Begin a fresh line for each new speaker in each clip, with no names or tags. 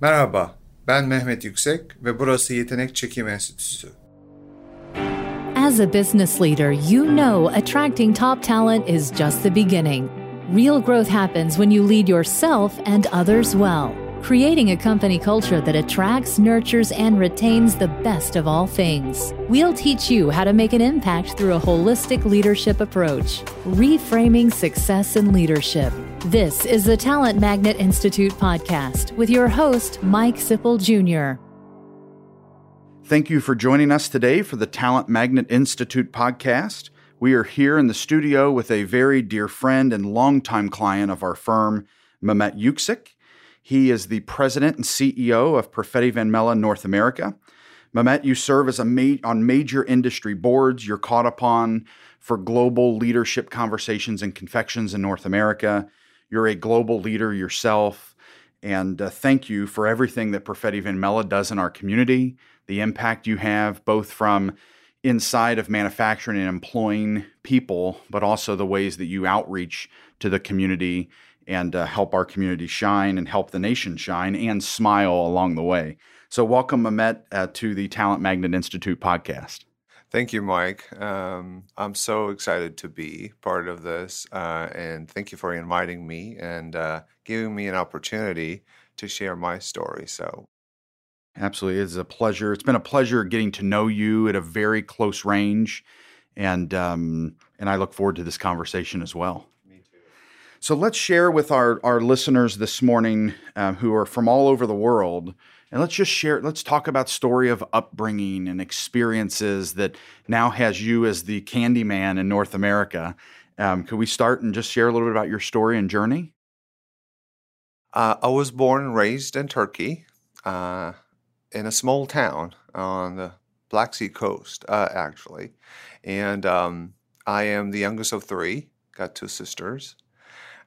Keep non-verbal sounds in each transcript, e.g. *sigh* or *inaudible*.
Merhaba, ben Mehmet Yüksek ve burası Yetenek Çekim Enstitüsü.
As a business leader, you know attracting top talent is just the beginning. Real growth happens when you lead yourself and others well, creating a company culture that attracts, nurtures, and retains the best of all things. We'll teach you how to make an impact through a holistic leadership approach, reframing success in leadership. This is the Talent Magnet Institute podcast with your host, Mike Sipple Jr.
Thank you for joining us today for the Talent Magnet Institute podcast. We are here in the studio with a very dear friend and longtime client of our firm, Mehmet Yüksek. He is the president and CEO of Perfetti Van Melle North America. Mehmet, you serve as a ma- on major industry boards. You're caught upon for global leadership conversations and confections in North America. You're a global leader yourself. And uh, thank you for everything that Perfetti Van Melle does in our community the impact you have both from inside of manufacturing and employing people, but also the ways that you outreach to the community and uh, help our community shine and help the nation shine and smile along the way. So, welcome, Mehmet, uh, to the Talent Magnet Institute podcast.
Thank you, Mike. Um, I'm so excited to be part of this, uh, and thank you for inviting me and uh, giving me an opportunity to share my story. So,
Absolutely. It's a pleasure. It's been a pleasure getting to know you at a very close range. And um, and I look forward to this conversation as well.
Me too.
So let's share with our, our listeners this morning uh, who are from all over the world. And let's just share, let's talk about story of upbringing and experiences that now has you as the candy man in North America. Um, could we start and just share a little bit about your story and journey?
Uh, I was born and raised in Turkey. Uh, in a small town on the Black Sea coast, uh, actually. And um, I am the youngest of three, got two sisters.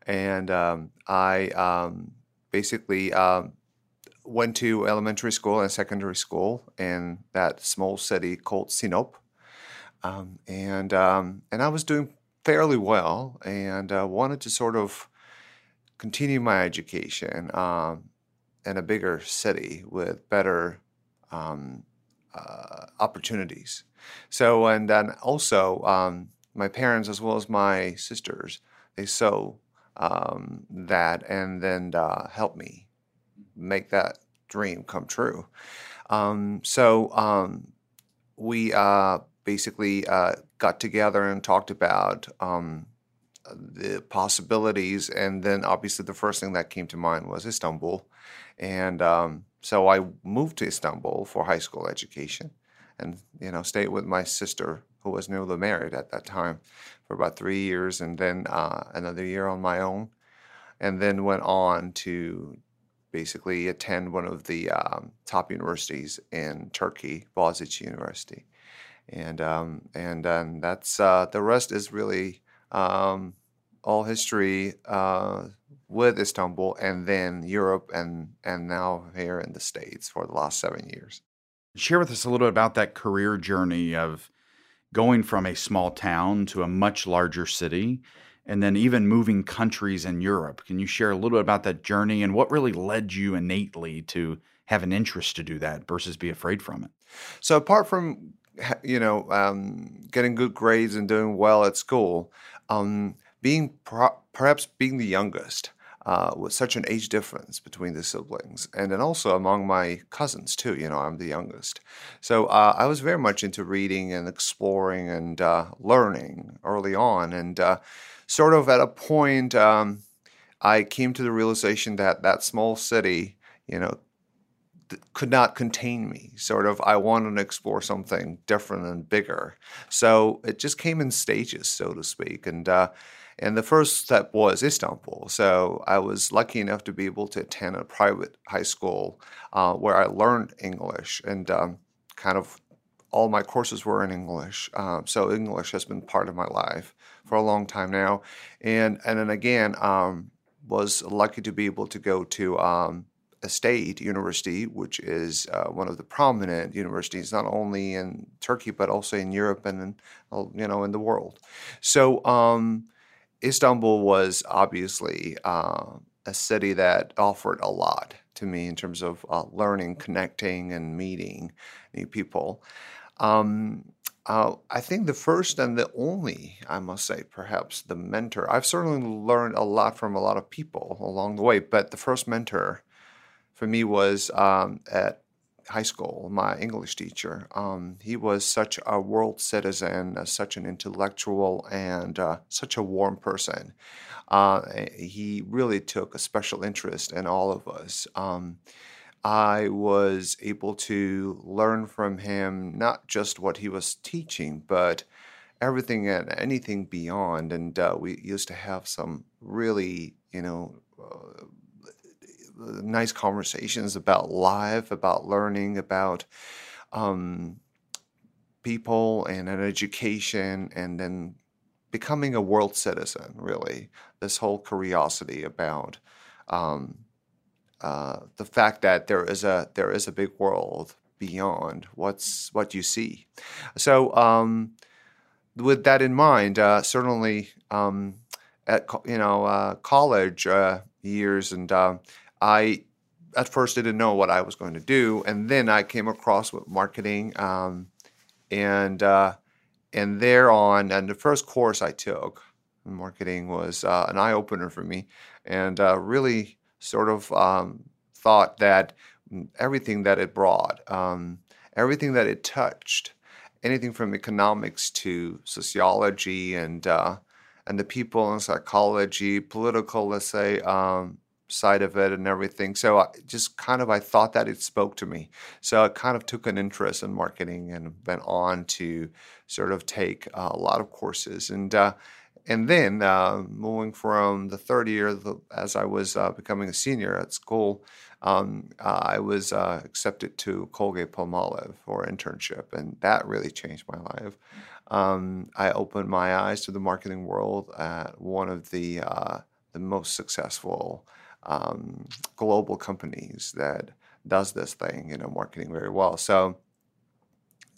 And um, I um, basically um, went to elementary school and secondary school in that small city called Sinop. Um, and, um, and I was doing fairly well and uh, wanted to sort of continue my education in a bigger city with better um, uh, opportunities. So, and then also um, my parents as well as my sisters, they saw um, that and then uh, helped me make that dream come true. Um, so um, we uh, basically uh, got together and talked about um, the possibilities. And then obviously the first thing that came to mind was Istanbul. And um, so I moved to Istanbul for high school education and, you know, stayed with my sister who was newly married at that time for about three years and then uh, another year on my own. And then went on to basically attend one of the um, top universities in Turkey, Boğaziçi University. And, um, and, that's, uh, the rest is really um, all history uh, with Istanbul and then Europe and and now here in the States for the last seven years.
Share with us a little bit about that career journey of going from a small town to a much larger city and then even moving countries in Europe. Can you share a little bit about that journey and what really led you innately to have an interest to do that versus be afraid from it?
So apart from you know um, getting good grades and doing well at school, um, being pro- perhaps being the youngest uh, with such an age difference between the siblings, and then also among my cousins too. You know, I'm the youngest, so uh, I was very much into reading and exploring and uh, learning early on, and uh, sort of at a point, um, I came to the realization that that small city, you know, could not contain me. Sort of, I wanted to explore something different and bigger. So it just came in stages, so to speak. And uh, and the first step was Istanbul. So I was lucky enough to be able to attend a private high school uh, where I learned English and um, kind of all my courses were in English. Um, so English has been part of my life for a long time now. And, and then again, um, was lucky to be able to go to um, a state university, which is uh, one of the prominent universities, not only in Turkey, but also in Europe and in, you know, in the world. So, um, Istanbul was obviously uh, a city that offered a lot to me in terms of uh, learning, connecting, and meeting new people. Um, uh, I think the first and the only, I must say, perhaps the mentor. I've certainly learned a lot from a lot of people along the way, but the first mentor for me was um, at high school, my English teacher. Um, he was such a world citizen, uh, such an intellectual, and uh, such a warm person. Uh, he really took a special interest in all of us. Um, I was able to learn from him not just what he was teaching, but everything and anything beyond. And uh, we used to have some really, you know, uh, nice conversations about life, about learning, about um, people and an education, and then becoming a world citizen. Really, this whole curiosity about um, uh, the fact that there is a there is a big world beyond what's what you see. So, um, with that in mind, uh, certainly um, at you know uh, college uh, years and uh, I at first didn't know what I was going to do, and then I came across with marketing, um, and uh, and thereon, and the first course I took in marketing was uh, an eye opener for me, and really sort of um, thought that everything that it brought, um, everything that it touched, anything from economics to sociology and uh, and the people in psychology, political, let's say, um, side of it and everything. So I just kind of I thought that it spoke to me. So I kind of took an interest in marketing and went on to sort of take uh, a lot of courses and. Uh, and then uh, moving from the third year, the, as I was uh, becoming a senior at school, um, uh, I was uh, accepted to Colgate Palmolive for internship, and that really changed my life. Um, I opened my eyes to the marketing world at one of the the most successful um, global companies that does this thing, you know, marketing very well. So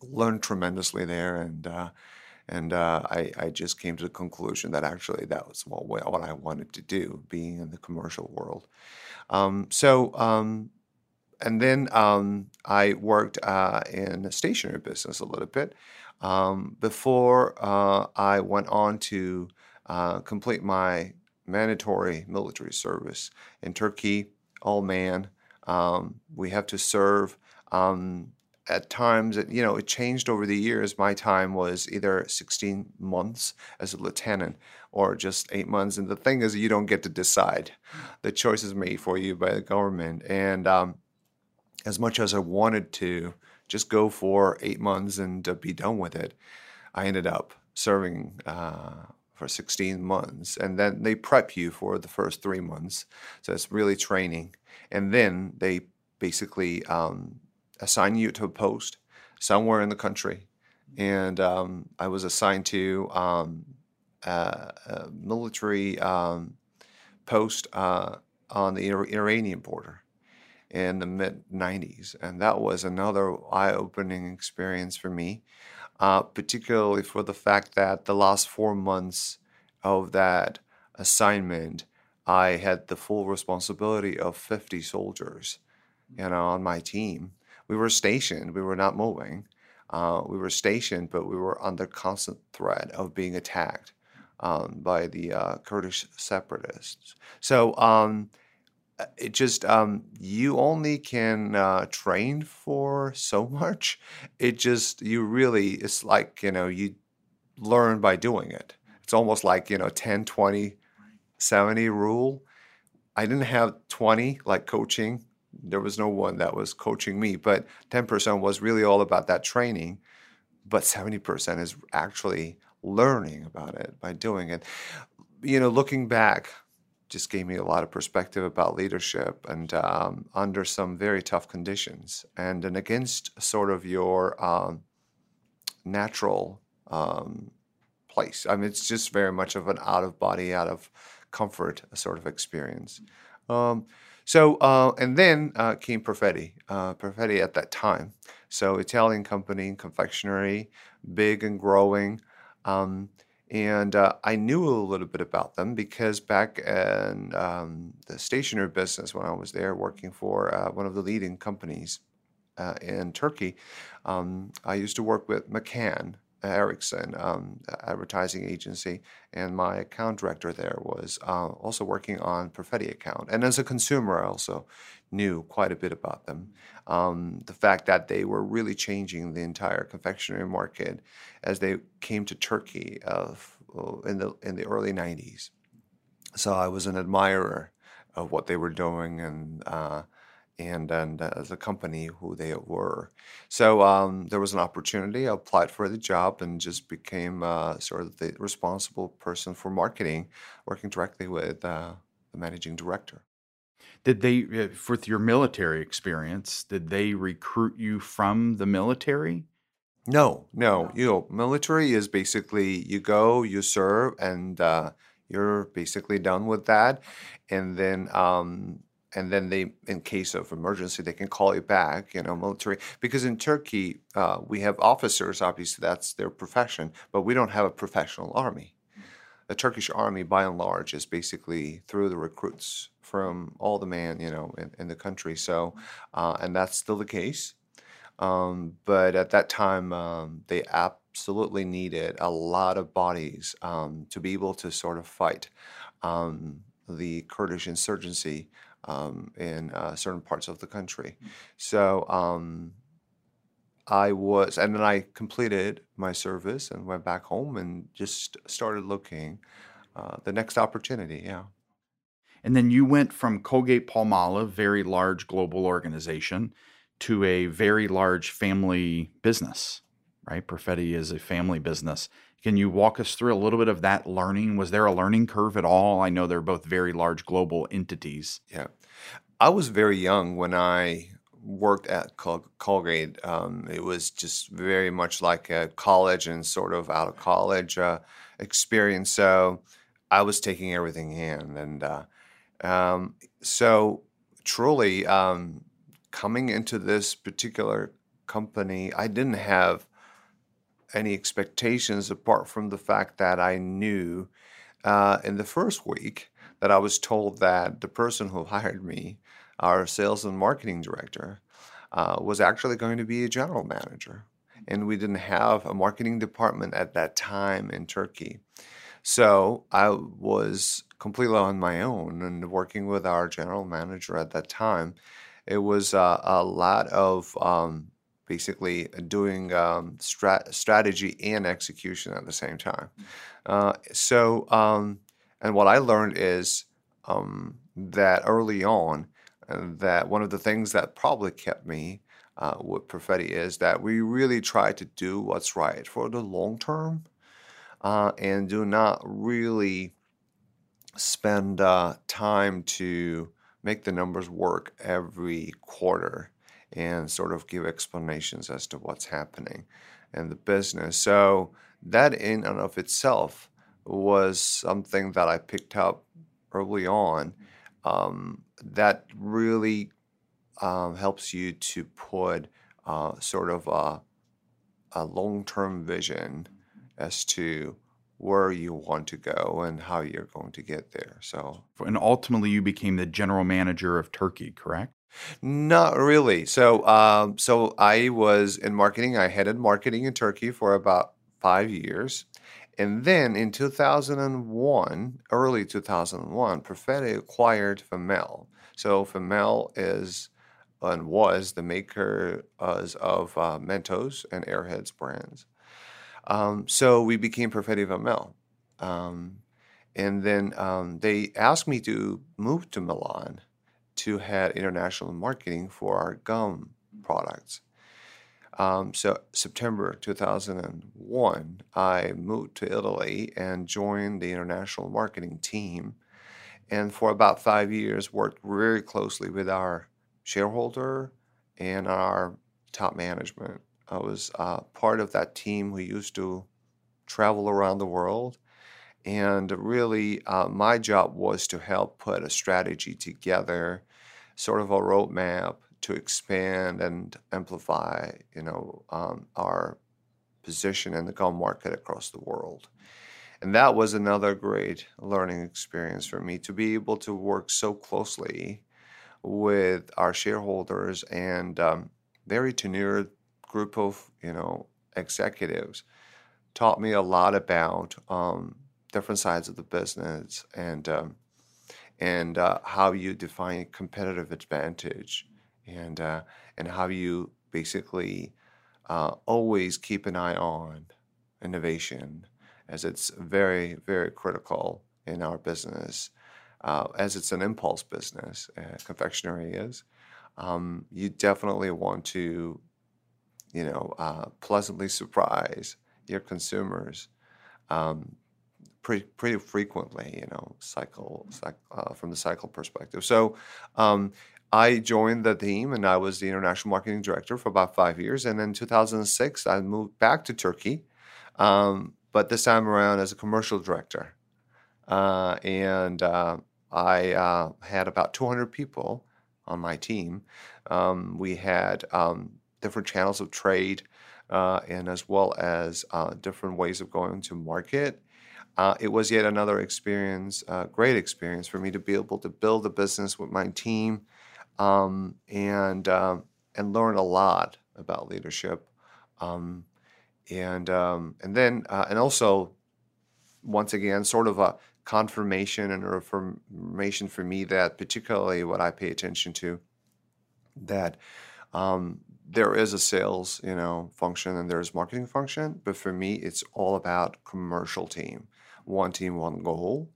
learned tremendously there, and uh, and uh, I, I just came to the conclusion that actually that was what, what I wanted to do, being in the commercial world. Um, so um, and then um, I worked uh, in the stationery business a little bit um, before uh, I went on to uh, complete my mandatory military service. In Turkey, all man, um, we have to serve. Um, at times, you know, it changed over the years. My time was either 16 months as a lieutenant or just eight months. And the thing is, you don't get to decide. The choice is made for you by the government. And um, as much as I wanted to just go for eight months and uh, be done with it, I ended up serving uh, for 16 months. And then they prep you for the first three months. So it's really training. And then they basically um, assign you to a post somewhere in the country. And um, I was assigned to um, a, a, military um, post uh, on the Iranian border in the mid 90s. And that was another eye opening experience for me uh, particularly for the fact that the last four months of that assignment, I had the full responsibility of 50 soldiers, you know, on my team. We were stationed, we were not moving. Uh, we were stationed, but we were under constant threat of being attacked um, by the uh, Kurdish separatists. So um, uh, it just um, you only can uh, train for so *laughs* much. It just you really it's like you know you learn by doing it. It's almost like you know 10, 20, 70 rule. I didn't have 20 like coaching. There was no one that was coaching me, but 10% was really all about that training. But 70% is actually learning about it by doing it. You know, looking back, just gave me a lot of perspective about leadership and um, under some very tough conditions and, and against sort of your um, natural um, place. I mean, it's just very much of an out of body, out of comfort sort of experience. Um, so, uh, and then uh, came Perfetti, uh, Perfetti at that time. So, Italian company, confectionery, big and growing. Um, And uh, I knew a little bit about them because back in um, the stationery business, when I was there working for uh, one of the leading companies uh, in Turkey, um, I used to work with McCann Erickson um, advertising agency, and my account director there was uh, also working on Perfetti account. And as a consumer, I also knew quite a bit about them. Um, the fact that they were really changing the entire confectionery market as they came to Turkey of, uh, in the in the early '90s. So I was an admirer of what they were doing and. Uh, and and uh, as a company who they were. So um, there was an opportunity. I applied for the job and just became uh, sort of the responsible person for marketing, working directly with uh, the managing director.
Did they, uh, with your military experience, did they recruit you from the military?
No, no. You know, military is basically you go, you serve, and uh, you're basically done with that. And then um, and then they, in case of emergency, they can call you back. You know, military because in Turkey uh, we have officers. Obviously, that's their profession, but we don't have a professional army. The Turkish army, by and large, is basically through the recruits from all the men, you know, in, in the country. So, uh, and that's still the case. Um, but at that time, um, they absolutely needed a lot of bodies um, to be able to sort of fight um, the Kurdish insurgency um, in uh, certain parts of the country. So um, I was, and then I completed my service and went back home and just started looking uh, the next opportunity. Yeah.
And then you went from Colgate Palmolive, very large global organization, to a very large family business, right? Perfetti is a family business. Can you walk us through a little bit of that learning? Was there a learning curve at all? I know they're both very large global entities.
Yeah. I was very young when I worked at Col- Colgate. Um, it was just very much like a college and sort of out of college uh, experience. So I was taking everything in. And uh, um, so truly, um, coming into this particular company, I didn't have any expectations apart from the fact that I knew uh, in the first week that I was told that the person who *laughs* hired me, our sales and marketing director, uh, was actually going to be a general manager. And we didn't have a marketing department at that time in Turkey. So I was completely on my own and working with our general manager at that time. It was uh, a lot of um, basically doing um, strat- strategy and execution at the same time. Uh, so, um, and what I learned is um, that early on, uh, that one of the things that probably kept me uh, with Perfetti is that we really try to do what's right for the long term uh, and do not really spend uh, time to make the numbers work every quarter and sort of give explanations as to what's happening in the business. So that in and of itself was something that I picked up early on. Um, that really um, helps you to put uh, sort of a, a long-term vision as to where you want to go and how you're going to get there. So,
and ultimately, you became the general manager of Turkey, correct?
Not really. So, um, so I was in marketing. I headed marketing in Turkey for about five years. And then in 2001, early 2001, Perfetti acquired Van Melle. So Van Melle is and was the maker of uh, Mentos and Airheads brands. Um, so we became Perfetti Van Melle. Um, and then um, they asked me to move to Milan to head international marketing for our gum products. Um, so September 2001, I moved to Italy and joined the international marketing team, and for about five years worked very closely with our shareholder and our top management. I was uh, part of that team who used to travel around the world. And really, uh, my job was to help put a strategy together sort of a roadmap to expand and amplify, you know, um, our position in the gum market across the world. And that was another great learning experience for me to be able to work so closely with our shareholders and um, very tenured group of you know executives taught me a lot about um, different sides of the business and um, and uh, how you define competitive advantage and uh, and how you basically uh, always keep an eye on innovation as it's very very critical in our business uh, as it's an impulse business uh, confectionery is um, you definitely want to you know uh, pleasantly surprise your consumers um, pretty pretty frequently, you know, cycle, uh, from the cycle perspective. So um, I joined the team and I was the international marketing director for about five years. And in 2006, I moved back to Turkey, um, but this time around as a commercial director. Uh, and uh, I uh, had about 200 people on my team. Um, we had um, different channels of trade. Uh, and as well as uh, different ways of going to market uh, it was yet another experience, uh, great experience for me to be able to build a business with my team um, and um, and learn a lot about leadership, um, and um, and then uh, and also once again sort of a confirmation and a affirmation for me that particularly what I pay attention to that um, there is a sales you know function and there's marketing function but for me it's all about commercial team one team, one goal,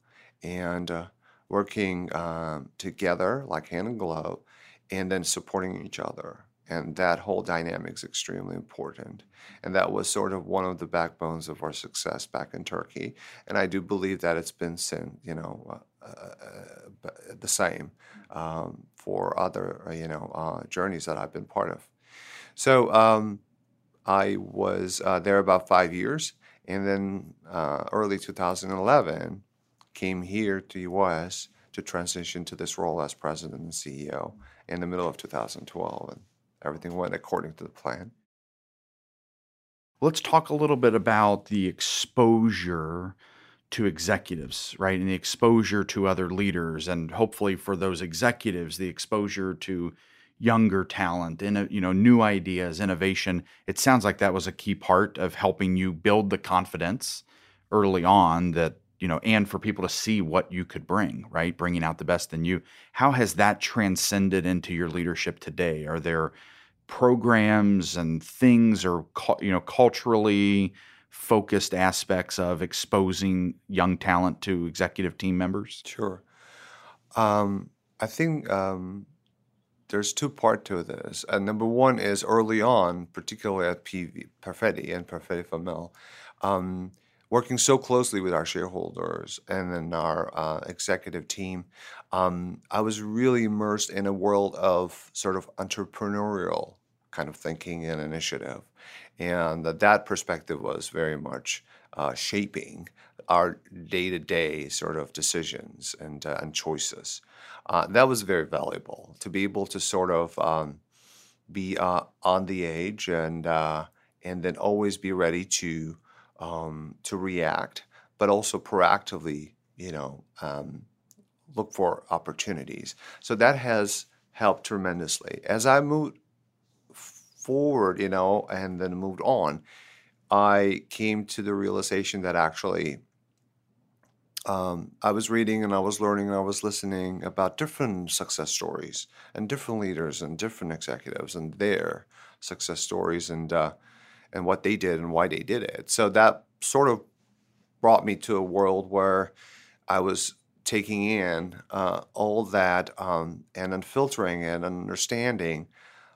and uh, working um, together like hand and glove, and then supporting each other. And that whole dynamic is extremely important. And that was sort of one of the backbones of our success back in Turkey. And I do believe that it's been, you know, uh, uh, the same um, for other, uh, you know, uh, journeys that I've been part of. So um, I was uh, there about five years and then uh, early 2011 came here to us to transition to this role as president and CEO in the middle of 2012 and everything went according to the plan.
Let's talk a little bit about the exposure to executives, right? And the exposure to other leaders and hopefully for those executives the exposure to younger talent and you know new ideas innovation. It sounds like that was a key part of helping you build the confidence early on that you know and for people to see what you could bring right? Bringing out the best in you. How has that transcended into your leadership today? Are there programs and things or you know culturally focused aspects of exposing young talent to executive team members?
Sure. Um, i think um, there's two part to this. And number one is early on, particularly at PV, Perfetti and Perfetti Van Melle, um, working so closely with our shareholders and then our uh, executive team, um, I was really immersed in a world of sort of entrepreneurial kind of thinking and initiative. And that, that perspective was very much uh, shaping our day to day sort of decisions and, uh, and choices. Uh, that was very valuable to be able to sort of um, be uh, on the edge and uh, and then always be ready to um, to react, but also proactively, you know, um, look for opportunities. So that has helped tremendously. As I moved forward, you know, and then moved on, I came to the realization that actually um, I was reading and I was learning and I was listening about different success stories and different leaders and different executives and their success stories and uh, and what they did and why they did it. So that sort of brought me to a world where I was taking in uh, all that um, and then filtering and understanding,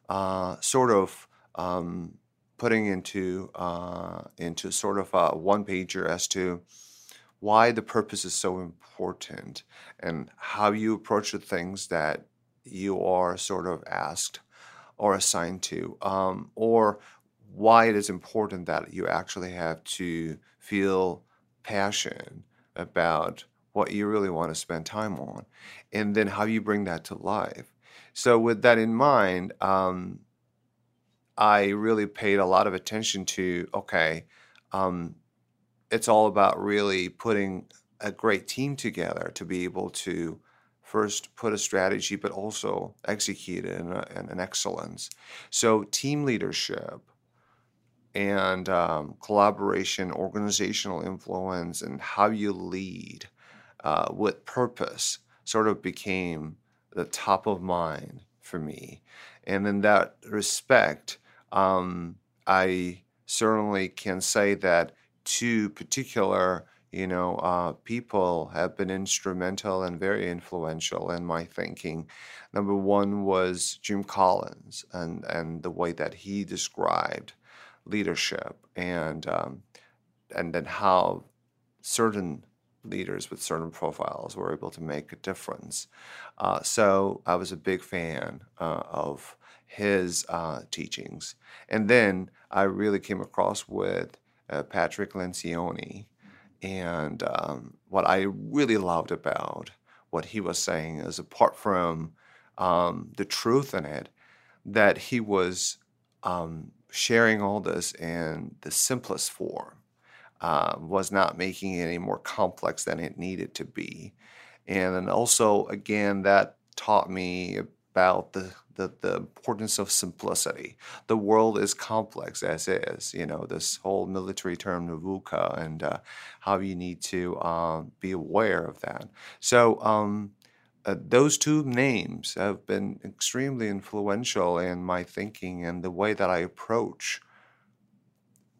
uh, sort of um, putting into uh, into sort of a one pager as to why the purpose is so important and how you approach the things that you are sort of asked or assigned to, um, or why it is important that you actually have to feel passion about what you really want to spend time on, and then how you bring that to life. So, with that in mind, um, I really paid a lot of attention to okay, um, it's all about really putting a great team together to be able to first put a strategy, but also execute it in, a, in an excellence. So, team leadership and um, collaboration, organizational influence, and how you lead uh, with purpose sort of became the top of mind for me. And in that respect, um, I certainly can say that two particular you know, uh, people have been instrumental and very influential in my thinking. Number one was Jim Collins and, and the way that he described leadership and um, and then how certain leaders with certain profiles were able to make a difference. Uh, so I was a big fan uh, of his uh, teachings. And then I really came across with uh, Patrick Lencioni. And um, what I really loved about what he was saying is, apart from um, the truth in it, that he was um, sharing all this in the simplest form, uh, was not making it any more complex than it needed to be. And then also, again, that taught me about the, the, the importance of simplicity. The world is complex as is, you know, this whole military term, VUCA, and uh, how you need to um, be aware of that. So, um, uh, those two names have been extremely influential in my thinking and the way that I approach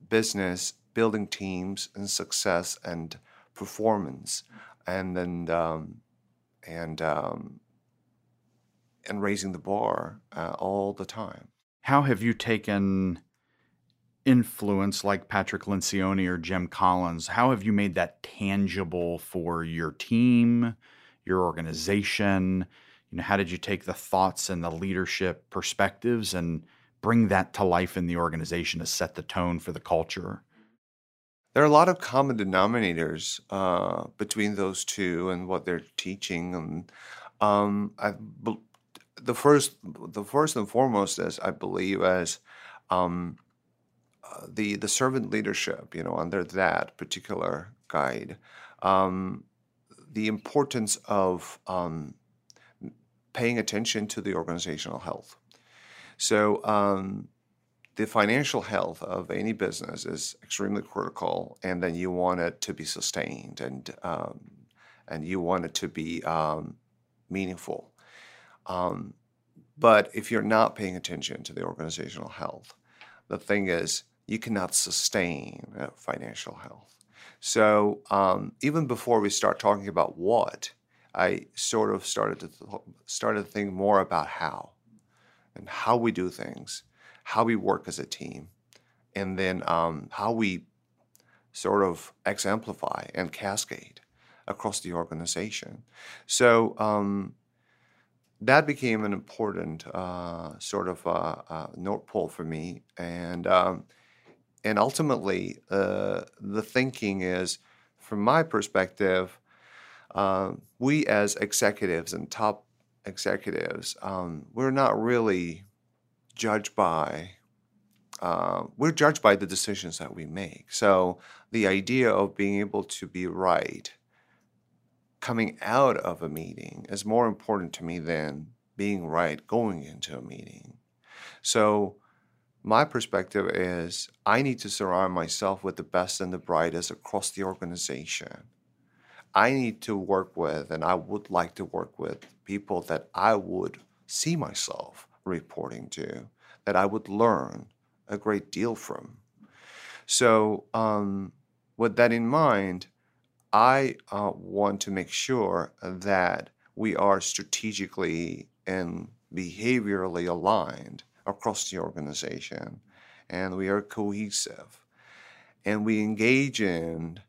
business, building teams, and success and performance, and then um, and um, and raising the bar uh, all the time.
How have you taken influence like Patrick Lencioni or Jim Collins? How have you made that tangible for your team? your organization? You know, how did you take the thoughts and the leadership perspectives and bring that to life in the organization to set the tone for the culture?
There are a lot of common denominators uh, between those two and what they're teaching, and um, I, the first, the first and foremost is I believe as um, uh, the the servant leadership. You know, under that particular guide, um, the importance of um, paying attention to the organizational health. So, um, the financial health of any business is extremely critical, and then you want it to be sustained and um, and you want it to be um, meaningful. Um, but if you're not paying attention to the organizational health, the thing is you cannot sustain uh, financial health. So um, even before we start talking about what, I sort of started to th- started to think more about how, and how we do things, how we work as a team, and then um, how we sort of exemplify and cascade across the organization. So um, that became an important uh, sort of uh, uh, note pull for me, and um, and ultimately, uh, the thinking is, from my perspective, uh, we as executives and top executives, um, we're not really judged by. We're judged by the decisions that we make. So the idea of being able to be right coming out of a meeting is more important to me than being right going into a meeting. So my perspective is I need to surround myself with the best and the brightest across the organization. I need to work with, and I would like to work with people that I would see myself reporting to, that I would learn a great deal from. So, um, with that in mind, I uh, want to make sure that we are strategically and behaviorally aligned across the organization and we are cohesive and we engage in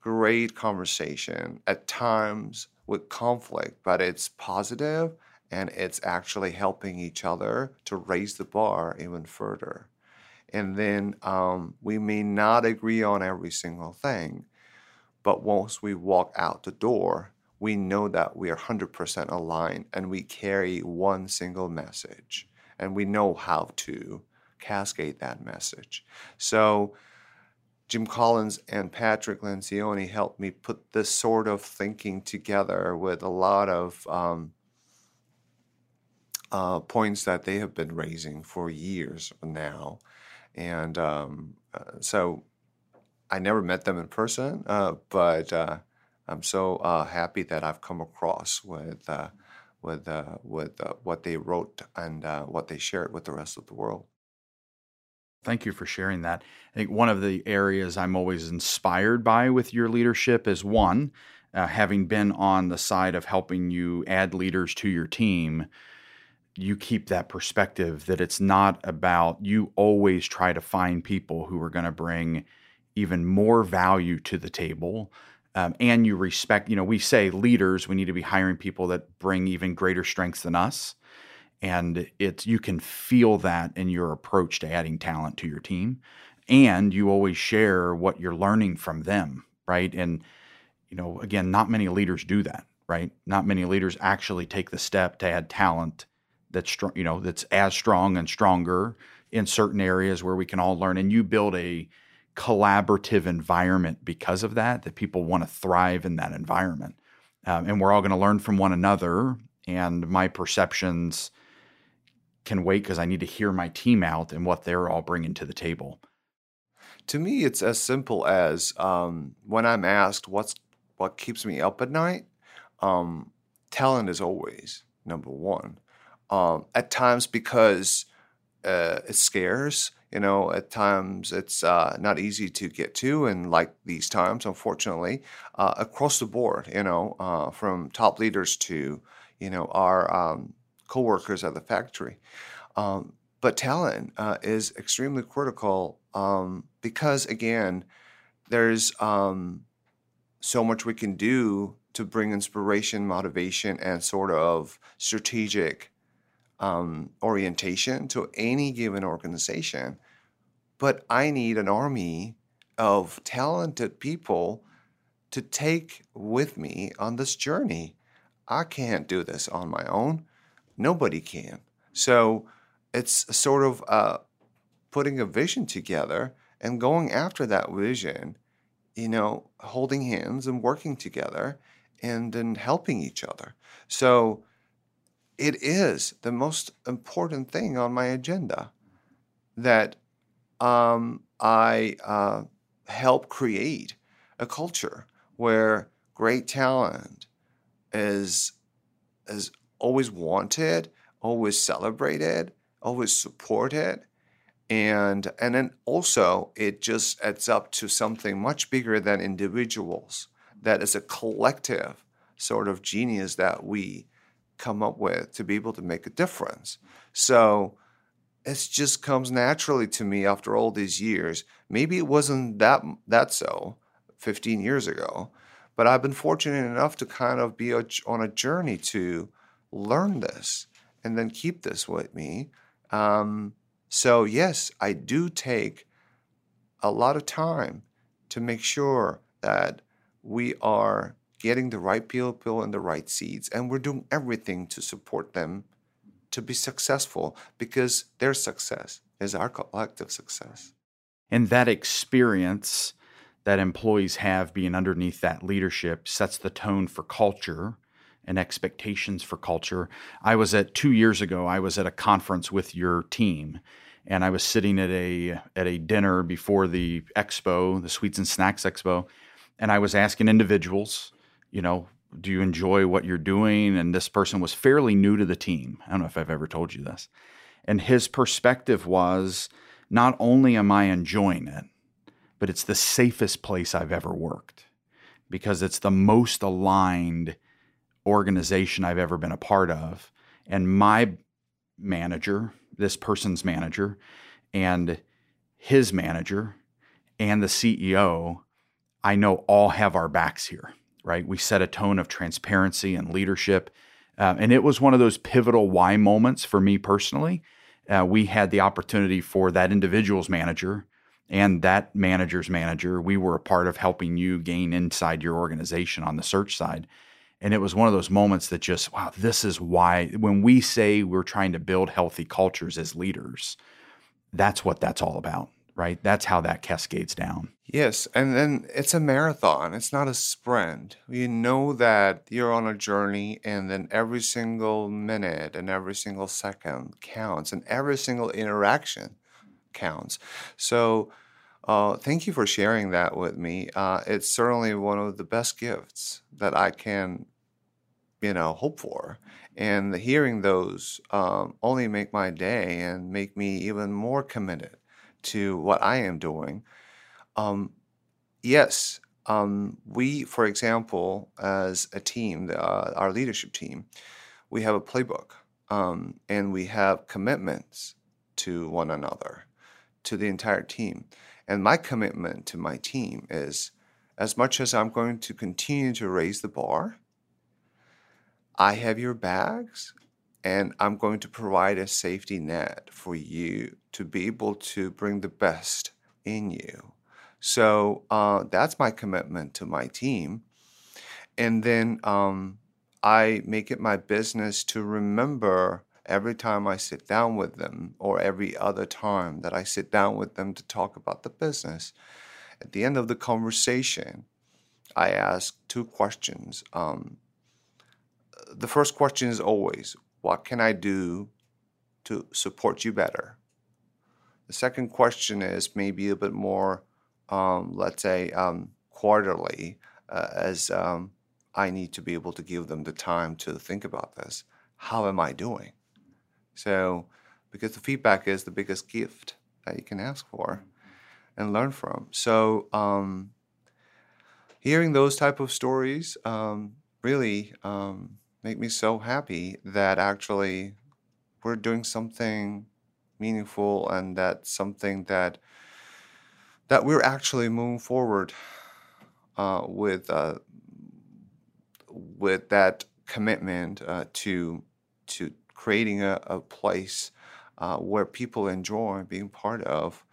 great conversation at times with conflict but it's positive and it's actually helping each other to raise the bar even further. And then um, we may not agree on every single thing but once we walk out the door we know that we are 100% aligned and we carry one single message and we know how to cascade that message. So Jim Collins and Patrick Lencioni helped me put this sort of thinking together with a lot of um, uh, points that they have been raising for years now. And um, uh, so I never met them in person, uh, but uh, I'm so uh, happy that I've come across with uh, with with what they wrote and what they shared with the rest of the world.
Thank you for sharing that. I think one of the areas I'm always inspired by with your leadership is one, uh, having been on the side of helping you add leaders to your team, you keep that perspective that it's not about you always try to find people who are going to bring even more value to the table. Um, and you respect, you know, we say leaders, we need to be hiring people that bring even greater strengths than us. And it's you can feel that in your approach to adding talent to your team. And you always share what you're learning from them right? And you know again not many leaders do that right? Not many leaders actually take the step to add talent that's strong you know that's as strong and stronger in certain areas where we can all learn. And you build a collaborative environment because of that that people want to thrive in that environment um, and we're all going to learn from one another and my perceptions can wait because I need to hear my team out and what they're all bringing to the table.
To me, it's as simple as um, when I'm asked what's what keeps me up at night. Um, talent is always number one. Um, at times because uh, it's scarce. You know, at times it's uh, not easy to get to, and like these times, unfortunately, uh, across the board, you know, uh, from top leaders to you know our um, coworkers at the factory. Um, but talent uh, is extremely critical um, because, again, there's um, so much we can do to bring inspiration, motivation, and sort of strategic um, orientation to any given organization. But I need an army of talented people to take with me on this journey. I can't do this on my own. Nobody can. So it's sort of uh, putting a vision together and going after that vision, you know, holding hands and working together and then helping each other. So it is the most important thing on my agenda that um, I uh, help create a culture where great talent is is always wanted, always celebrated, always supported. And, and then also, it just adds up to something much bigger than individuals. That is a collective sort of genius that we come up with to be able to make a difference. So it just comes naturally to me after all these years. Maybe it wasn't that that so 15 years ago, but I've been fortunate enough to kind of be a, on a journey to learn this and then keep this with me. Um, so, yes, I do take a lot of time to make sure that we are getting the right people in the right seats and we're doing everything to support them to be successful because their success is our collective success.
And that experience that employees have being underneath that leadership sets the tone for culture and expectations for culture. I was at two years ago, I was at a conference with your team and I was sitting at a at a dinner before the expo, the Sweets and Snacks Expo, and I was asking individuals, you know, do you enjoy what you're doing? And this person was fairly new to the team. I don't know if I've ever told you this. And his perspective was not only am I enjoying it, but it's the safest place I've ever worked because it's the most aligned organization I've ever been a part of. And my manager, this person's manager, and his manager, and the CEO, I know all have our backs here, right? We set a tone of transparency and leadership. Uh, and it was one of those pivotal why moments for me personally. Uh, we had the opportunity for that individual's manager and that manager's manager. We were a part of helping you gain inside your organization on the search side. And it was one of those moments that just, wow, this is why when we say we're trying to build healthy cultures as leaders, that's what that's all about. Right? That's how that cascades down.
Yes, and then it's a marathon. It's not a sprint. You know that you're on a journey, and then every single minute and every single second counts, and every single interaction counts. So, uh, thank you for sharing that with me. Uh, it's certainly one of the best gifts that I can, you know, hope for. And hearing those um, only make my day and make me even more committed to what I am doing. Um, yes, um, we, for example, as a team, uh, our leadership team, we have a playbook um, and we have commitments to one another, to the entire team. And my commitment to my team is as much as I'm going to continue to raise the bar, I have your bags and I'm going to provide a safety net for you to be able to bring the best in you. So uh, that's my commitment to my team. And then um, I make it my business to remember every time I sit down with them or every other time that I sit down with them to talk about the business. At the end of the conversation, I ask two questions. Um, the first question is always, What can I do to support you better? The second question is maybe a bit more, um, let's say, um, quarterly, uh, as um, I need to be able to give them the time to think about this. How am I doing? So, because the feedback is the biggest gift that you can ask for and learn from. So, um, hearing those type of stories um, really um, make me so happy that actually we're doing something meaningful and that something that that we're actually moving forward uh, with uh, with that commitment uh, to to creating a, a place uh, where people enjoy being part of,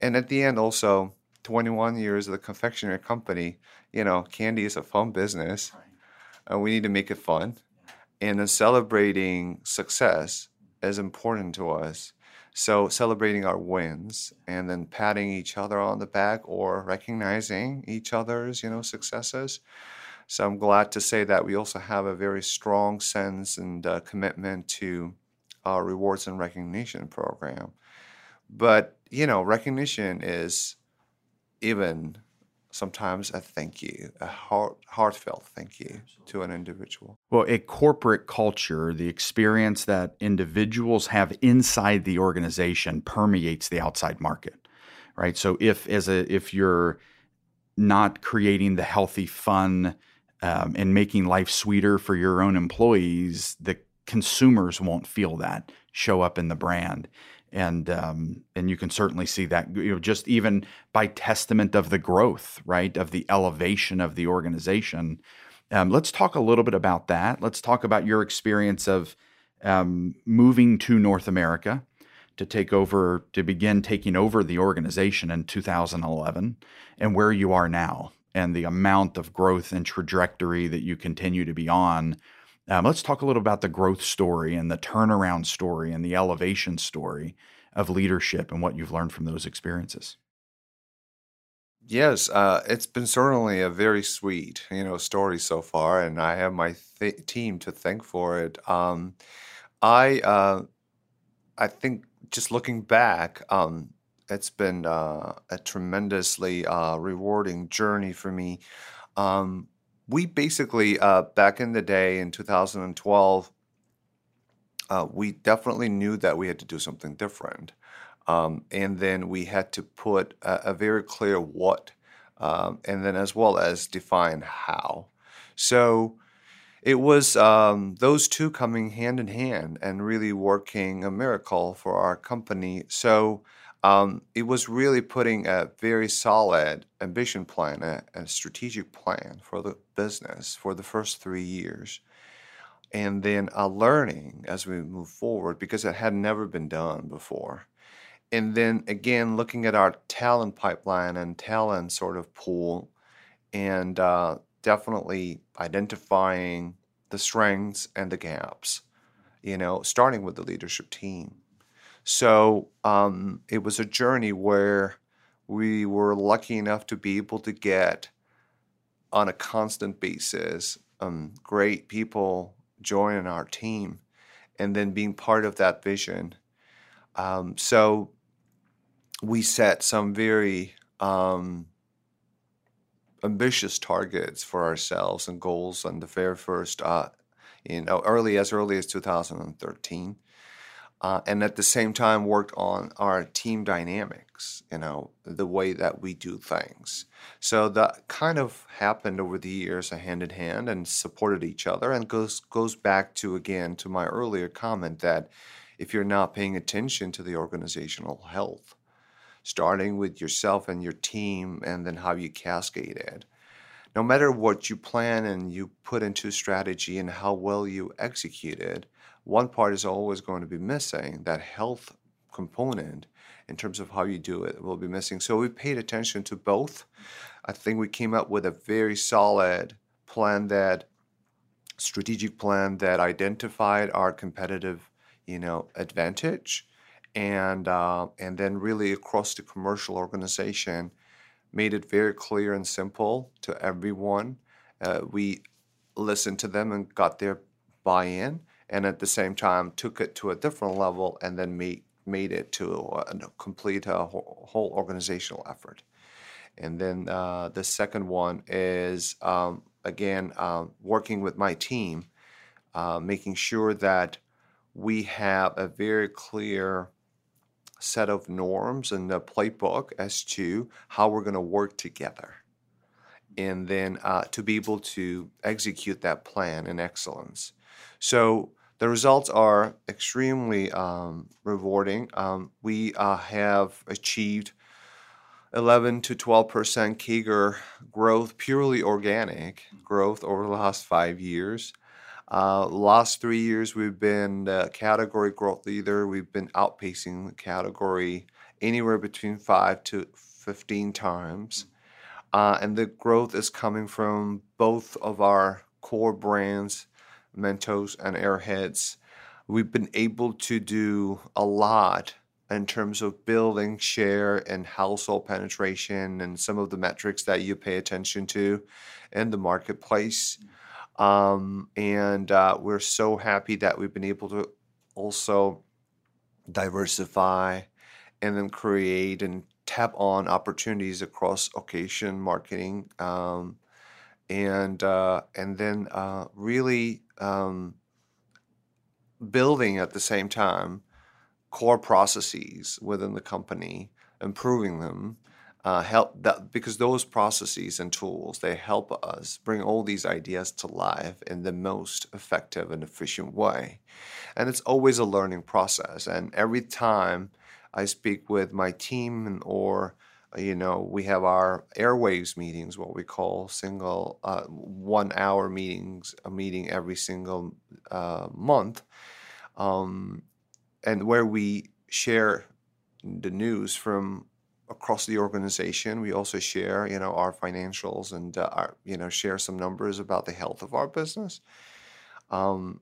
and at the end also 21 years of the confectionery company. You know, candy is a fun business and we need to make it fun. And then celebrating success is important to us. So celebrating our wins and then patting each other on the back or recognizing each other's, you know, successes. So I'm glad to say that we also have a very strong sense and uh, commitment to our rewards and recognition program. But you know, recognition is even sometimes a thank you, a heart, heartfelt thank you Absolutely. to an individual.
Well, a corporate culture, the experience that individuals have inside the organization permeates the outside market, right? So if as a if you're not creating the healthy fun um, and making life sweeter for your own employees, the consumers won't feel that show up in the brand and um, and you can certainly see that you know just even by testament of the growth right of the elevation of the organization. Um, let's talk a little bit about that. Let's talk about your experience of um, moving to north america to take over to begin taking over the organization in 2011 and where you are now and the amount of growth and trajectory that you continue to be on um, let's talk a little about the growth story and the turnaround story and the elevation story of leadership and what you've learned from those experiences.
Yes, uh, it's been certainly a very sweet, you know, story so far, and I have my th- team to thank for it. Um, I, uh, I think, just looking back, um, it's been uh, a tremendously uh, rewarding journey for me. Um, we basically uh, back in the day in 2012 uh, we definitely knew that we had to do something different. Um, and then we had to put a, a very clear what um, and then as well as define how. So it was um, those two coming hand in hand and really working a miracle for our company. So um, it was really putting a very solid ambition plan, a, a, strategic plan for the business for the first three years. And then a learning as we move forward because it had never been done before. And then again, looking at our talent pipeline and talent sort of pool, and uh, definitely identifying the strengths and the gaps, you know, starting with the leadership team So um, it was a journey where we were lucky enough to be able to get on a constant basis um, great people joining our team and then being part of that vision. Um, so we set some very um, ambitious targets for ourselves and goals on the very first, uh, you know, early as early as 2013 uh, and at the same time worked on our team dynamics, you know, the way that we do things. So that kind of happened over the years, hand in hand, and supported each other, and goes goes back to again to my earlier comment that if you're not paying attention to the organizational health, starting with yourself and your team, and then how you cascade it. No matter what you plan and you put into strategy and how well you execute it, one part is always going to be missing. That health component, in terms of how you do it, will be missing. So we paid attention to both. I think we came up with a very solid plan that strategic plan that identified our competitive, you know, advantage, and uh, and then really across the commercial organization, made it very clear and simple to everyone. Uh, we listened to them and got their buy-in and at the same time took it to a different level and then made, made it to a, a complete a whole organizational effort. And then uh, the second one is um, again uh, working with my team, uh, making sure that we have a very clear set of norms and the playbook as to how we're going to work together. And then uh, to be able to execute that plan in excellence. So the results are extremely um, rewarding. Um, we uh, have achieved 11 to 12 percent CAGR growth, purely organic growth over the last five years. Uh, last three years, we've been the category growth leader. We've been outpacing the category anywhere between five to 15 times. Uh, and the growth is coming from both of our core brands, Mentos, and Airheads, we've been able to do a lot in terms of building share and household penetration and some of the metrics that you pay attention to in the marketplace. Um, and uh, we're so happy that we've been able to also diversify and then create and tap on opportunities across occasion marketing um, and uh, and then uh, really um, building at the same time core processes within the company, improving them, uh, help that because those processes and tools they help us bring all these ideas to life in the most effective and efficient way, and it's always a learning process. And every time I speak with my team or you know, we have our airwaves meetings, what we call single uh, one hour meetings, a meeting every single uh, month, um, and where we share the news from across the organization. We also share, you know, our financials and uh, our, you know, share some numbers about the health of our business. Um,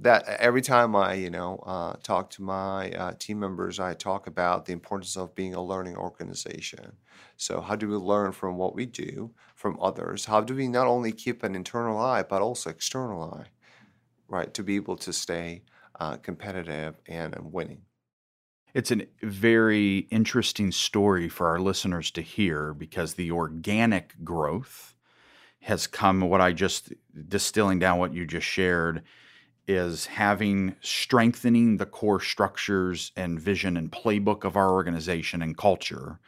that every time I, you know, uh, talk to my uh, team members, I talk about the importance of being a learning organization. So, how do we learn from what we do from others? How do we not only keep an internal eye but also external eye, right, to be able to stay uh, competitive and, and winning?
It's a very interesting story for our listeners to hear because the organic growth has come. What I just distilling down what you just shared is having strengthening the core structures and vision and playbook of our organization and culture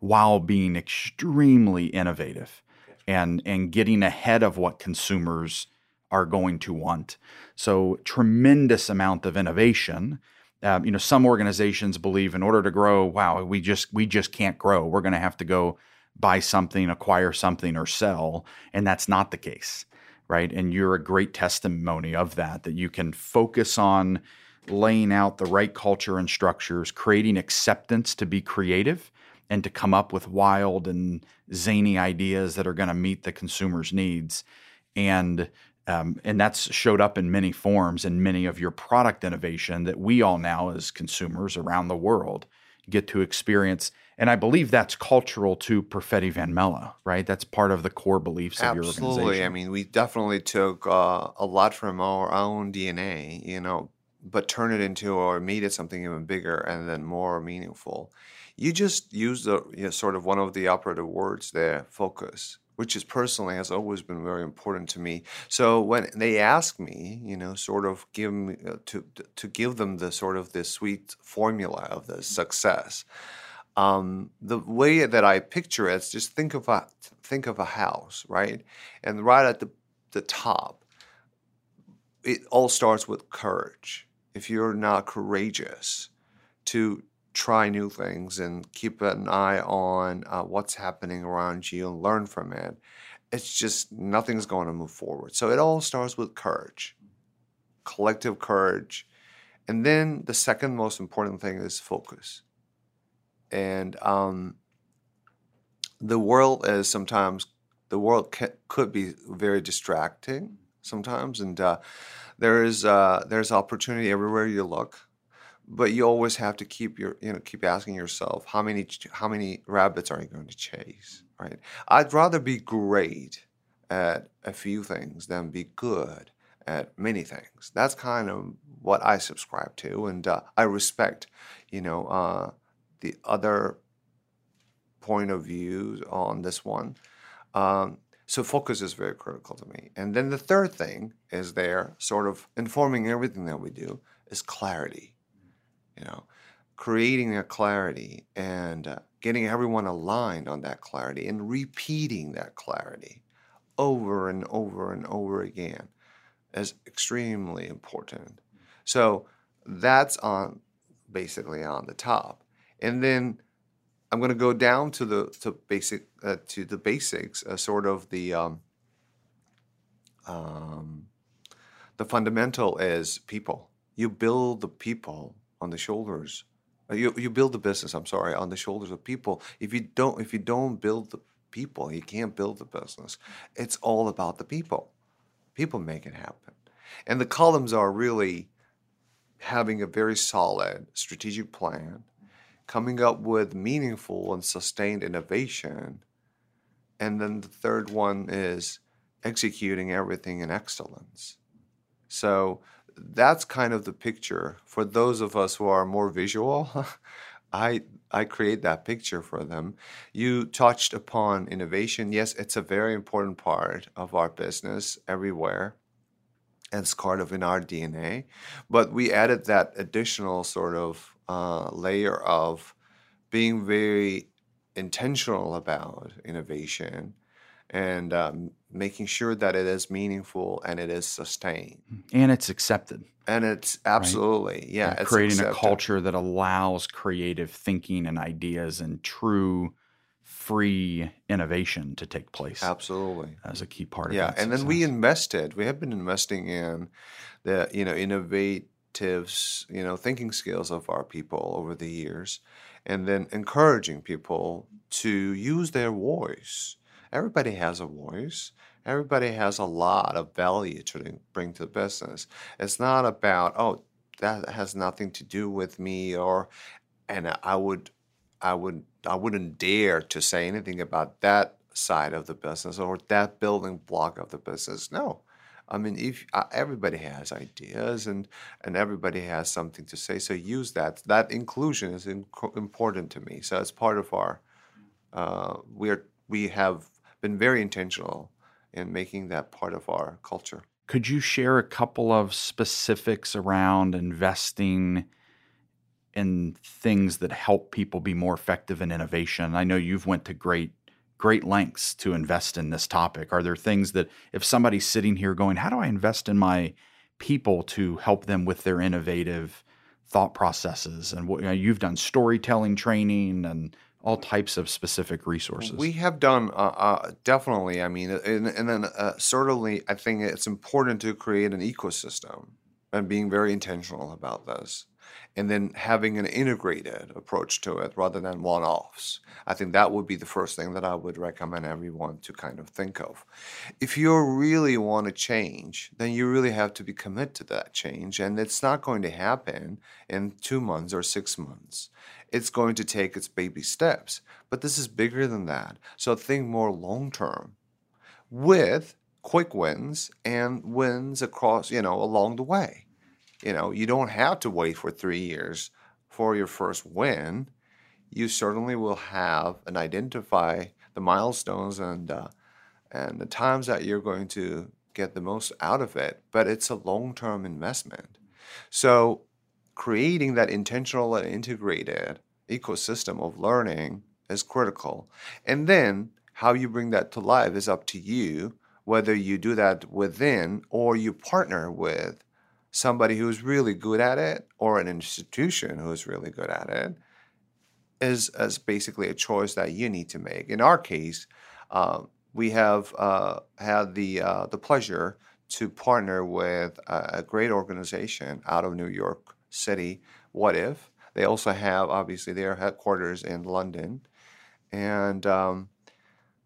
while being extremely innovative and and getting ahead of what consumers are going to want. So tremendous amount of innovation. Um, you know some organizations believe in order to grow wow we just we just can't grow. We're going to have to go buy something acquire something or sell and that's not the case right? And you're a great testimony of that, that you can focus on laying out the right culture and structures, creating acceptance to be creative and to come up with wild and zany ideas that are going to meet the consumer's needs and Um, and that's showed up in many forms in many of your product innovation that we all now, as consumers around the world, get to experience. And I believe that's cultural to Perfetti Van Melle, right? That's part of the core beliefs of your organization.
Absolutely. I mean, we definitely took uh, a lot from our own DNA, you know, but turn it into or made it something even bigger and then more meaningful. You just used the you know, sort of one of the operative words there, focus, which is personally has always been very important to me. So when they ask me, you know, sort of give me uh, to to give them the sort of the sweet formula of the success. Um, the way that I picture it is just think of a think of a house, right? And right at the the top, it all starts with courage. If you're not courageous to try new things and keep an eye on uh, what's happening around you and learn from it, it's just nothing's going to move forward. So it all starts with courage, collective courage. And then the second most important thing is focus. And um, the world is sometimes, the world ca- could be very distracting sometimes. And uh, there is, uh, there's opportunity everywhere you look but you always have to keep your you know keep asking yourself how many how many rabbits are you going to chase? Right? I'd rather be great at a few things than be good at many things. That's kind of what i subscribe to and uh, i respect you know uh, the other point of view on this one. Um, so focus is very critical to me. And then the third thing is there sort of informing everything that we do is clarity you know, creating a clarity and uh, getting everyone aligned on that clarity and repeating that clarity over and over and over again is extremely important. So that's on basically on the top, and then I'm going to go down to the to basic uh, to the basics, uh, sort of the um, um, the fundamental is people. You build the people on the shoulders. uh, You you build the business. I'm sorry, on the shoulders of people. If you don't if you don't build the people, you can't build the business. It's all about the people. People make it happen, and the columns are really having a very solid strategic plan, coming up with meaningful and sustained innovation, and then the third one is executing everything in excellence. So that's kind of the picture for those of us who are more visual. *laughs* I I create that picture for them. You touched upon innovation. Yes, it's a very important part of our business everywhere. And it's part of in our DNA. But we added that additional sort of uh, layer of being very intentional about innovation and um, making sure that it is meaningful and it is sustained.
and it's accepted.
And it's absolutely, yeah,
And
it's
creating a culture that allows creative thinking and ideas and true free innovation to take place
Absolutely.
as a key part of
Yeah,
that
and then we invested. We have been investing in the you know innovatives, you know, thinking skills of our people over the years, and then encouraging people to use their voice. Everybody has a voice. Everybody has a lot of value to bring to the business. It's not about oh that has nothing to do with me or and I would I would I wouldn't dare to say anything about that side of the business or that building block of the business. No, I mean if uh, everybody has ideas and and everybody has something to say, so use that. That inclusion is important to me. So it's part of our uh, we're we have been very intentional in making that part of our culture.
Could you share a couple of specifics around investing in things that help people be more effective in innovation? I know you've went to great great lengths to invest in this topic. Are there things that if somebody's sitting here going, "How do I invest in my people to help them with their innovative thought processes?" And you know, you've done storytelling training and all types of specific resources.
We have done uh, uh, definitely. I mean, and, and then uh, certainly, I think it's important to create an ecosystem and being very intentional about this. and then having an integrated approach to it rather than one offs. I think that would be the first thing that I would recommend everyone to kind of think of. If you really want to change, then you really have to be committed to that change. And it's not going to happen in two months or six months. It's going to take its baby steps. But this is bigger than that. So think more long term with quick wins and wins across, you know, along the way. You know, you don't have to wait for three years for your first win. You certainly will have and identify the milestones and uh, and the times that you're going to get the most out of it. But it's a long-term investment. So creating that intentional and integrated ecosystem of learning is critical. And then how you bring that to life is up to you, whether you do that within or you partner with somebody who's really good at it or an institution who's really good at it is as basically a choice that you need to make. In our case, uh, we have uh, had the uh, the pleasure to partner with a, a, great organization out of New York City. What if they also have obviously their headquarters in London, and um,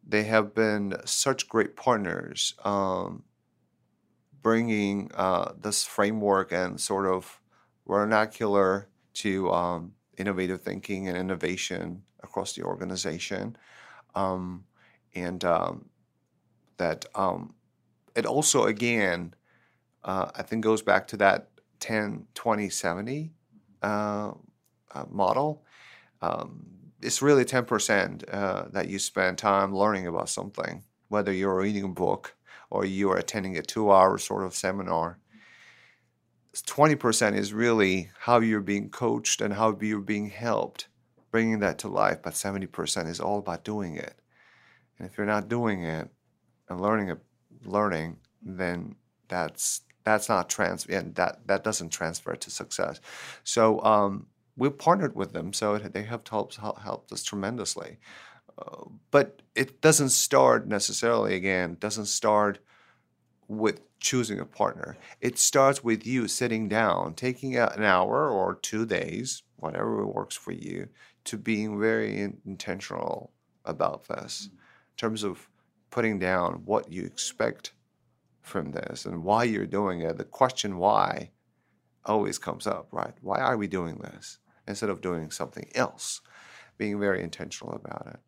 they have been such great partners. Um, bringing uh, this framework and sort of vernacular to um, innovative thinking and innovation across the organization. Um, and um, that um, it also, again, uh, I think goes back to that 10, 20, 70 uh, uh, model. Um, it's really 10% uh, that you spend time learning about something, whether you're reading a book or you are attending a two hour sort of seminar. 20% is really how you're being coached and how you're being helped, bringing that to life. But 70% is all about doing it. And if you're not doing it and learning learning, then that's that's not trans and that that doesn't transfer to success. So um, we partnered with them, so they have helped helped us tremendously. But it doesn't start necessarily again doesn't start with choosing a partner. It starts with you sitting down taking an hour or two days whatever works for you to being very intentional about this. In terms of putting down what you expect from this and why you're doing it the question why always comes up right? Why are we doing this instead of doing something else? Being very intentional about it.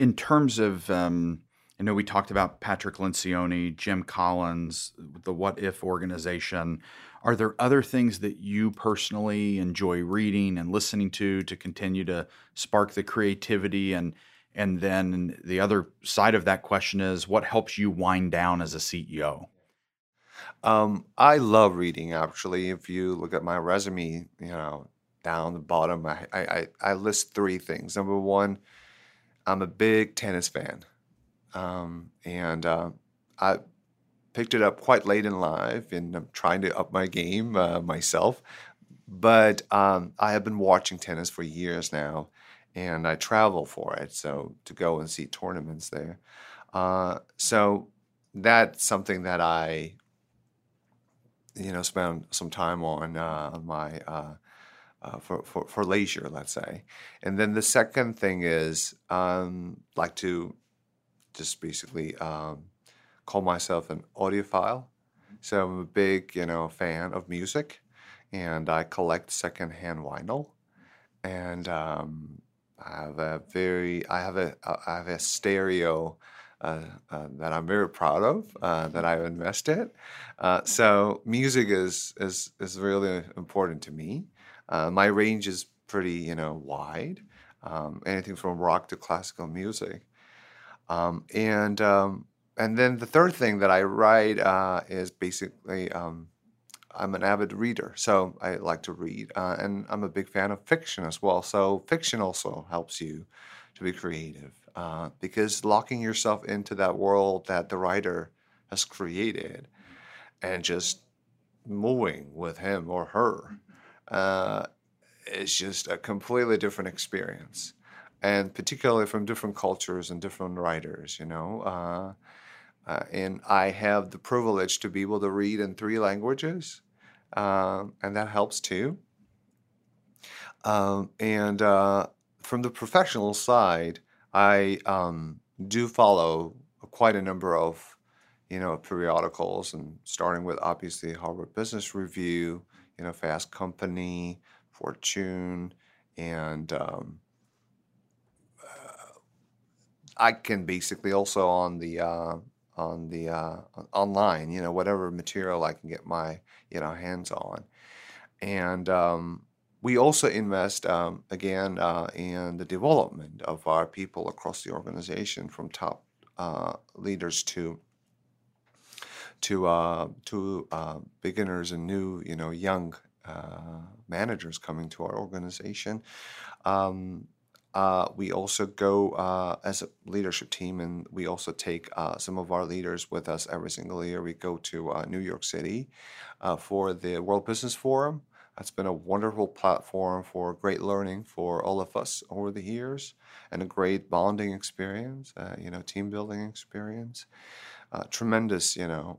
In terms of, um, I know we talked about Patrick Lencioni, Jim Collins, the What If organization. Are there other things that you personally enjoy reading and listening to to continue to spark the creativity and and then the other side of that question is what helps you wind down as a CEO?
Um, I love reading. Actually, if you look at my resume, you know, down the bottom, I I, I list three things. Number one, I'm a big tennis fan, um, and uh, I picked it up quite late in life, and I'm trying to up my game uh, myself. But um, I have been watching tennis for years now, and I travel for it, so to go and see tournaments there. Uh, so that's something that I, you know, spend some time on uh, my uh, uh, for, for, for leisure, let's say. And then the second thing is um, like to just basically um, call myself an audiophile. So I'm a big, you know, fan of music, and I collect secondhand vinyl. And um, I have a very, I have a, I have a stereo uh, uh, that I'm very proud of uh, that I've invested. Uh, so music is is is really important to me. Uh, my range is pretty, you know, wide. Um, anything from rock to classical music. Um, and um, and then the third thing that I write uh, is basically um, I'm an avid reader, so I like to read, uh, and I'm a big fan of fiction as well. So fiction also helps you to be creative uh, because locking yourself into that world that the writer has created and just moving with him or her uh, is just a completely different experience, and particularly from different cultures and different writers. You know, uh, uh, and I have the privilege to be able to read in three languages, um, and that helps too. Um, and uh, from the professional side, I um, do follow quite a number of, you know, periodicals, and starting with obviously Harvard Business Review, you know, Fast Company, Fortune, and um, uh, I can basically also on the uh, on the uh, online, you know, whatever material I can get my you know hands on, and um, we also invest um, again uh, in the development of our people across the organization, from top uh, leaders to to uh, to uh, beginners and new, you know, young uh, managers coming to our organization. Um, uh, we also go uh, as a leadership team, and we also take uh, some of our leaders with us every single year. We go to uh, New York City uh, for the World Business Forum. That's been a wonderful platform for great learning for all of us over the years, and a great bonding experience. Uh, you know, team building experience. tremendous, you know,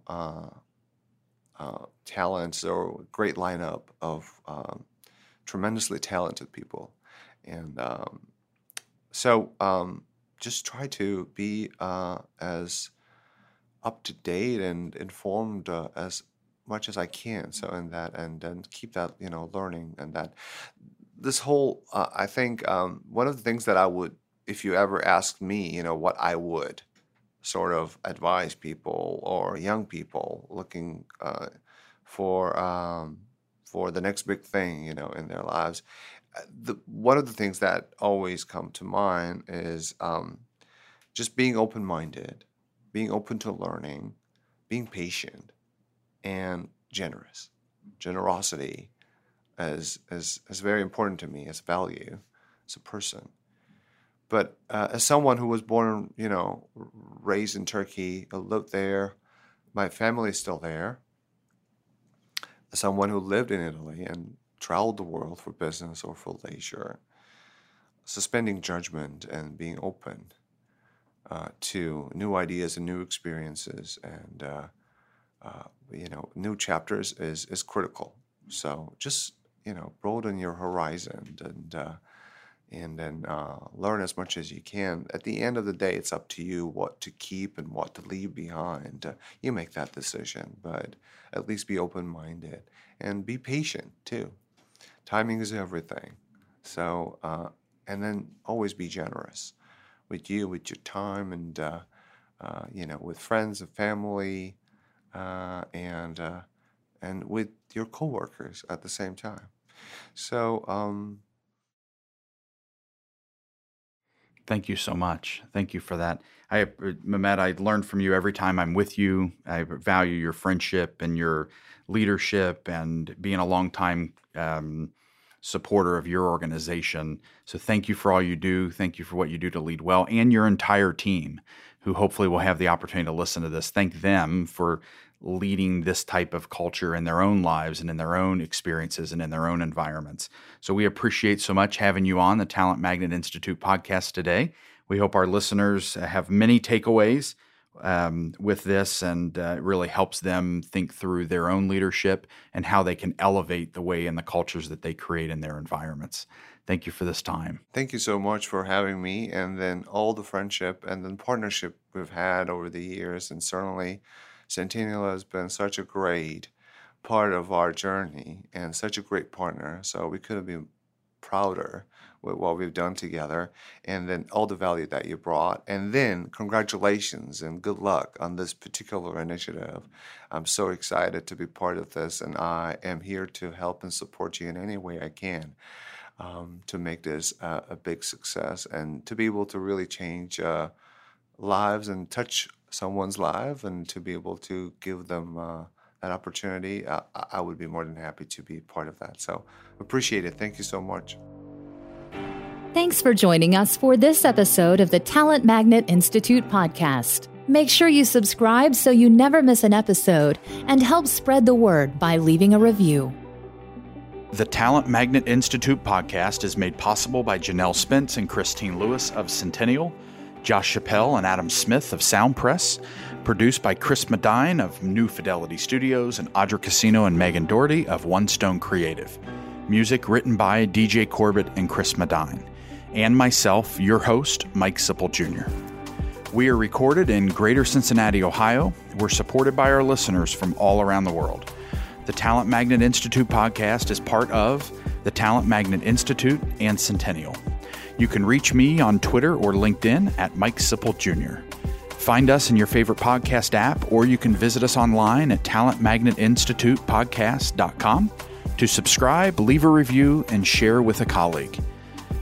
talents or great lineup of um, tremendously talented people. And um, so um, just try to be uh, as up to date and informed uh, as much as I can. So in that and then keep that you know learning and that this whole uh, I think um, one of the things that I would if you ever asked me you know what I would sort of advise people or young people looking uh, for um, for the next big thing, you know, in their lives. Uh, the, one of the things that always come to mind is um, just being open minded, being open to learning, being patient, and generous. Generosity is, is, is very important to me as a value as a person. But uh, as someone who was born, you know, raised in Turkey, lived there, my family is still there. As someone who lived in Italy and traveled the world for business or for leisure, suspending judgment and being open uh, to new ideas and new experiences and uh, uh, you know new chapters is is critical. So just you know broaden your horizon and uh, and then uh, learn as much as you can. At the end of the day, it's up to you what to keep and what to leave behind. You make that decision, but at least be open minded and be patient too. Timing is everything. So, uh, and then always be generous with you, with your time, and uh, uh, you know, with friends and family, uh, and and with your coworkers at the same time. So. Um,
Thank you so much. Thank you for that. I, uh, Mehmet, I learned from you every time I'm with you. I value your friendship and your leadership and being a longtime um, supporter of your organization. So thank you for all you do. Thank you for what you do to lead well and your entire team who hopefully will have the opportunity to listen to this. Thank them for leading this type of culture in their own lives and in their own experiences and in their own environments. So we appreciate so much having you on the Talent Magnet Institute podcast today. We hope our listeners have many takeaways um, with this and uh, it really helps them think through their own leadership and how they can elevate the way and the cultures that they create in their environments. Thank you for this time.
Thank you so much for having me and then all the friendship and then partnership we've had over the years and certainly Centennial has been such a great part of our journey and such a great partner. So we could have been prouder what we've done together and then all the value that you brought. And then congratulations and good luck on this particular initiative. I'm so excited to be part of this and I am here to help and support you in any way I can. Um, to make this uh, a big success and to be able to really change uh, lives and touch someone's life and to be able to give them uh, that opportunity, I would be more than happy to be part of that. So appreciate it. Thank you so much.
Thanks for joining us for this episode of the Talent Magnet Institute podcast. Make sure you subscribe so you never miss an episode and help spread the word by leaving a review.
The Talent Magnet Institute podcast is made possible by Janelle Spence and Christine Lewis of Centennial Josh Chappelle and Adam Smith of Sound Press, produced by Chris Medine of New Fidelity Studios and Audra Casino and Megan Doherty of One Stone Creative. Music written by DJ Corbett and Chris Medine. And myself, your host, Mike Sipple Jr. We are recorded in Greater Cincinnati, Ohio. We're supported by our listeners from all around the world. The Talent Magnet Institute podcast is part of the Talent Magnet Institute and Centennial. You can reach me on Twitter or LinkedIn at Mike Sipple Jr. Find us in your favorite podcast app, or you can visit us online at talentmagnetinstitutepodcast.com to subscribe, leave a review, and share with a colleague.